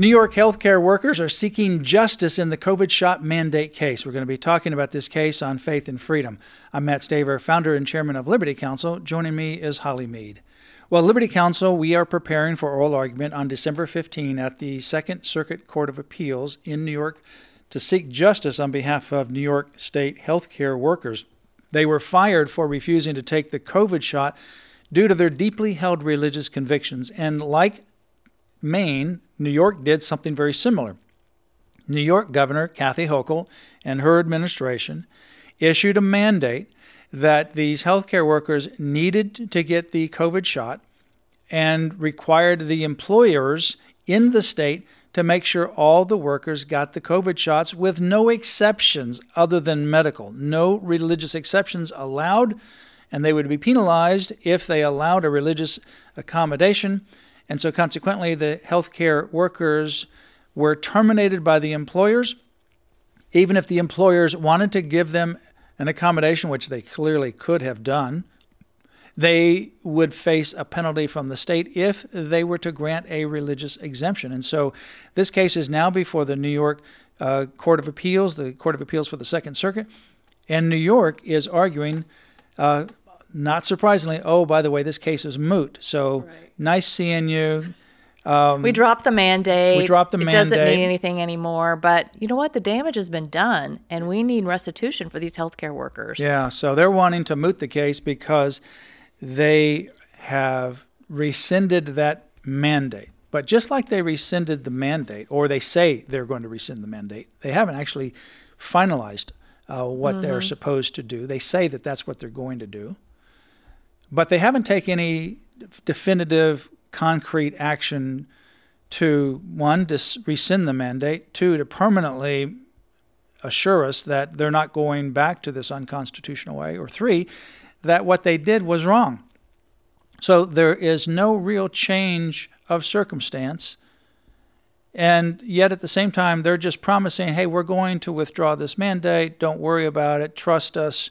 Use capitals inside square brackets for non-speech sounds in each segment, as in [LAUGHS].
New York healthcare workers are seeking justice in the COVID shot mandate case. We're going to be talking about this case on Faith and Freedom. I'm Mat Staver, founder and chairman of Liberty Counsel. Joining me is Holly Mead. Well, Liberty Counsel, we are preparing for oral argument on December 15 at the Second Circuit Court of Appeals in New York to seek justice on behalf of New York State healthcare workers. They were fired for refusing to take the COVID shot due to their deeply held religious convictions. And like Maine, New York did something very similar. New York Governor Kathy Hochul and her administration issued a mandate that these healthcare workers needed to get the COVID shot and required the employers in the state to make sure all the workers got the COVID shots with no exceptions other than medical. No religious exceptions allowed, and they would be penalized if they allowed a religious accommodation. And so, consequently, the healthcare workers were terminated by the employers, even if the employers wanted to give them an accommodation, which they clearly could have done. They would face a penalty from the state if they were to grant a religious exemption. And so, this case is now before the New York uh, Court of Appeals, the Court of Appeals for the Second Circuit. And New York is arguing uh, not surprisingly, oh, by the way, this case is moot. So right. nice seeing you. Um, we dropped the mandate. We dropped the it mandate. It doesn't mean anything anymore. But you know what? The damage has been done, and we need restitution for these healthcare workers. Yeah. So they're wanting to moot the case because they have rescinded that mandate. But just like they rescinded the mandate, or they say they're going to rescind the mandate, they haven't actually finalized uh, what mm-hmm. they're supposed to do. They say that that's what they're going to do. But they haven't taken any definitive, concrete action to one, to rescind the mandate, two, to permanently assure us that they're not going back to this unconstitutional way, or three, that what they did was wrong. So there is no real change of circumstance. And yet at the same time, they're just promising, hey, we're going to withdraw this mandate. Don't worry about it. Trust us.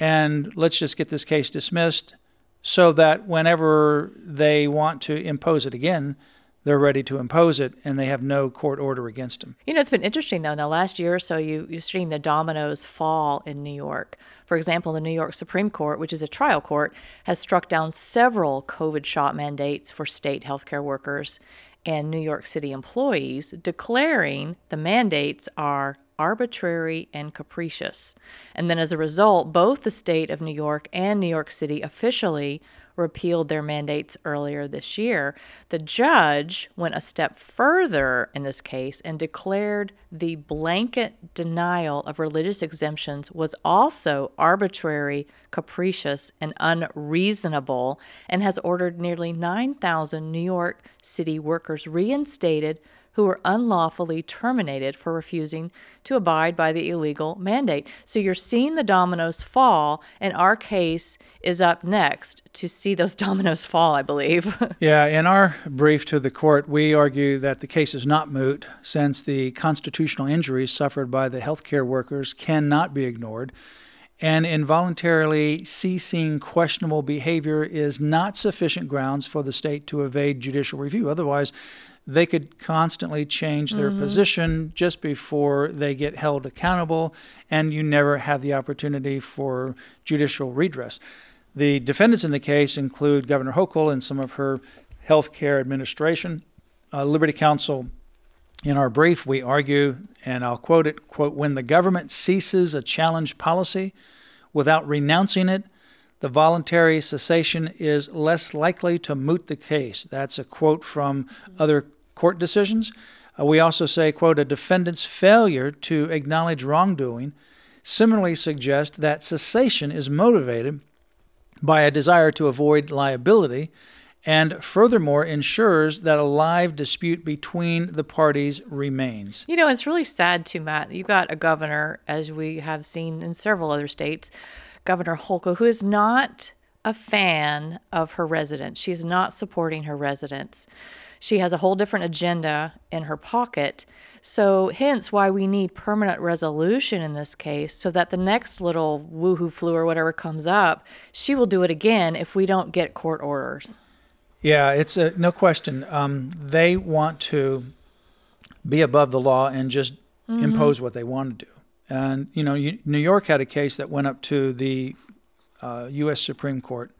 And let's just get this case dismissed so that whenever they want to impose it again, they're ready to impose it and they have no court order against them. You know, it's been interesting though. In the last year or so, you, you've seen the dominoes fall in New York. For example, the New York Supreme Court, which is a trial court, has struck down several COVID shot mandates for state healthcare workers and New York City employees, declaring the mandates are arbitrary and capricious. And then as a result, both the state of New York and New York City officially repealed their mandates earlier this year. The judge went a step further in this case and declared the blanket denial of religious exemptions was also arbitrary, capricious, and unreasonable, and has ordered nearly 9,000 New York City workers reinstated who were unlawfully terminated for refusing to abide by the illegal mandate. So you're seeing the dominoes fall, and our case is up next to see those [LAUGHS] dominoes fall, I believe. [LAUGHS] yeah, in our brief to the court, we argue that the case is not moot since the constitutional injuries suffered by the healthcare workers cannot be ignored and involuntarily ceasing questionable behavior is not sufficient grounds for the state to evade judicial review. Otherwise, they could constantly change their mm-hmm. position just before they get held accountable, and you never have the opportunity for judicial redress. The defendants in the case include Governor Hochul and some of her health care administration. Uh, Liberty Counsel, in our brief, we argue, and I'll quote it, quote, when the government ceases a challenged policy without renouncing it, the voluntary cessation is less likely to moot the case. That's a quote from other court decisions. Uh, we also say, quote, a defendant's failure to acknowledge wrongdoing similarly suggests that cessation is motivated by a desire to avoid liability and furthermore ensures that a live dispute between the parties remains. You know, it's really sad too, Mat. You've got a governor, as we have seen in several other states, Governor Hochul, who is not a fan of her residents. She's not supporting her residents. She has a whole different agenda in her pocket. So, hence why we need permanent resolution in this case so that the next little woohoo flu or whatever comes up, she will do it again if we don't get court orders. Yeah, it's a, no question. Um, they want to be above the law and just mm-hmm. impose what they want to do. And, you know, New York had a case that went up to the uh, U.S. Supreme Court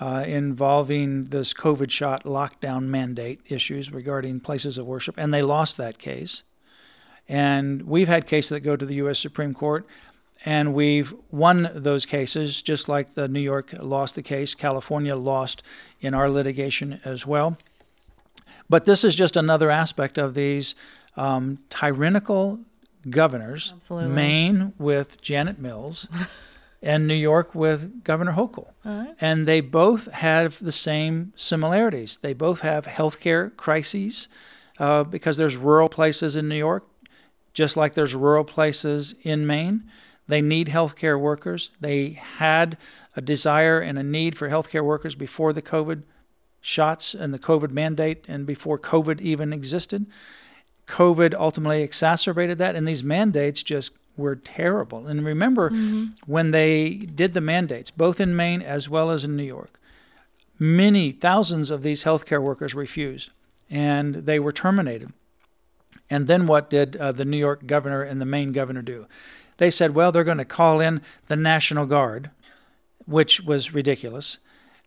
uh, involving this COVID shot lockdown mandate issues regarding places of worship, and they lost that case. And we've had cases that go to the U.S. Supreme Court, and we've won those cases, just like the New York lost the case. California lost in our litigation as well. But this is just another aspect of these um, tyrannical governors. Absolutely. Maine with Janet Mills. [LAUGHS] and New York with Governor Hochul. Right. And they both have the same similarities. They both have healthcare crises uh, because there's rural places in New York, just like there's rural places in Maine. They need healthcare workers. They had a desire and a need for healthcare workers before the COVID shots and the COVID mandate and before COVID even existed. COVID ultimately exacerbated that, and these mandates just were terrible. And remember, mm-hmm. when they did the mandates, both in Maine as well as in New York, many thousands of these healthcare workers refused and they were terminated. And then what did uh, the New York governor and the Maine governor do? They said, well, they're going to call in the National Guard, which was ridiculous.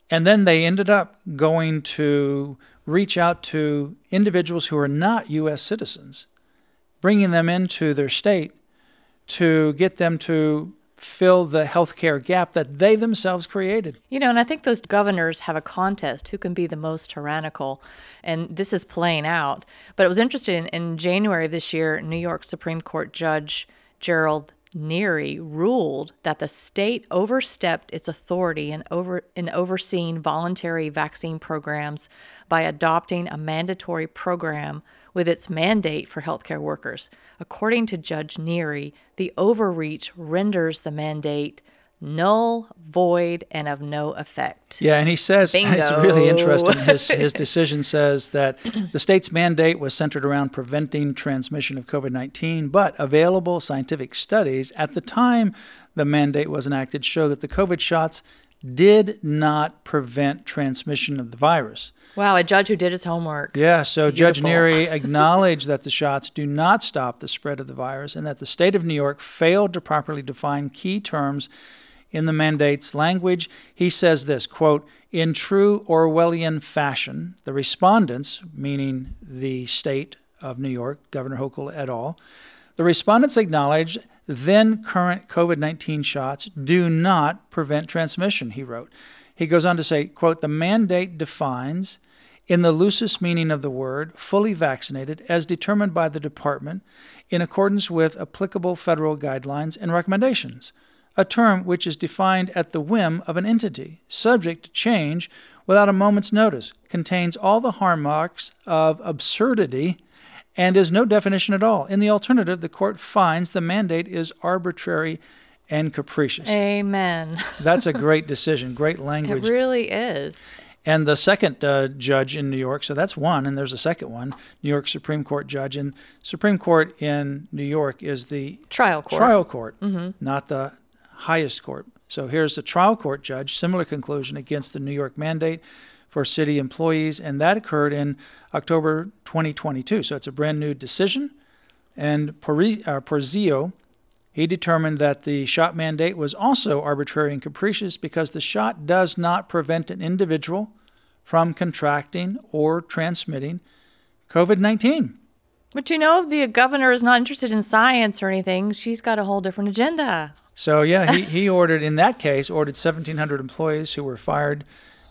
And then they ended up going to reach out to individuals who are not U.S. citizens, bringing them into their state to get them to fill the healthcare gap that they themselves created. You know, and I think those governors have a contest who can be the most tyrannical, and this is playing out. But it was interesting in January of this year, New York Supreme Court Judge Gerard Neri ruled that the state overstepped its authority in over in overseeing voluntary vaccine programs by adopting a mandatory program with its mandate for healthcare workers. According to Judge Neri, the overreach renders the mandate null, void, and of no effect. Yeah, and he says [LAUGHS] Bingo. it's really interesting. His [LAUGHS] his decision says that the state's mandate was centered around preventing transmission of COVID nineteen, but available scientific studies at the time the mandate was enacted show that the COVID shots did not prevent transmission of the virus. Wow, a judge who did his homework. Yeah, so Beautiful. Judge Neri [LAUGHS] acknowledged that the shots do not stop the spread of the virus and that the state of New York failed to properly define key terms in the mandate's language. He says this, quote, in true Orwellian fashion, the respondents, meaning the state of New York, Governor Hochul et al., the respondents acknowledge then current COVID 19 shots do not prevent transmission, he wrote. He goes on to say, quote, the mandate defines, in the loosest meaning of the word, fully vaccinated as determined by the department in accordance with applicable federal guidelines and recommendations, a term which is defined at the whim of an entity, subject to change without a moment's notice, contains all the hallmarks of absurdity and is no definition at all. In the alternative, the court finds the mandate is arbitrary and capricious. Amen. [LAUGHS] That's a great decision, great language. It really is. And the second uh, judge in New York, so that's one, and there's a second one, New York Supreme Court judge. And Supreme Court in New York is the trial court, trial court mm-hmm. not the highest court. So here's the trial court judge, similar conclusion against the New York mandate for city employees, and that occurred in October 2022. So it's a brand new decision. And uh, Porzio, he determined that the shot mandate was also arbitrary and capricious because the shot does not prevent an individual from contracting or transmitting COVID 19. But you know, the governor is not interested in science or anything. She's got a whole different agenda. So, yeah, he, he ordered, in that case, ordered 1,700 employees who were fired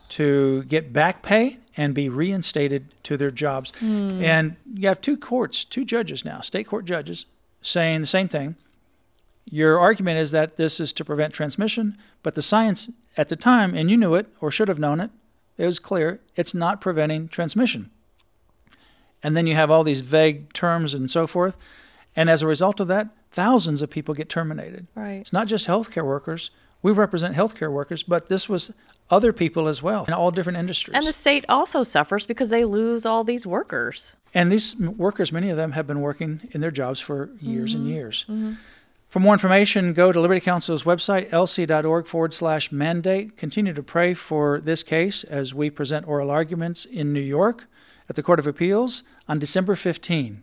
to get back pay and be reinstated to their jobs. Mm. And you have two courts, two judges now, state court judges, saying the same thing. Your argument is that this is to prevent transmission, but the science at the time, and you knew it or should have known it, it was clear it's not preventing transmission. And then you have all these vague terms and so forth. And as a result of that, thousands of people get terminated. Right. It's not just healthcare workers. We represent healthcare workers, but this was other people as well in all different industries. And the state also suffers because they lose all these workers. And these workers, many of them have been working in their jobs for years mm-hmm. and years. Mm-hmm. For more information, go to Liberty Counsel's website, lc.org forward slash mandate. Continue to pray for this case as we present oral arguments in New York at the Court of Appeals on December 15.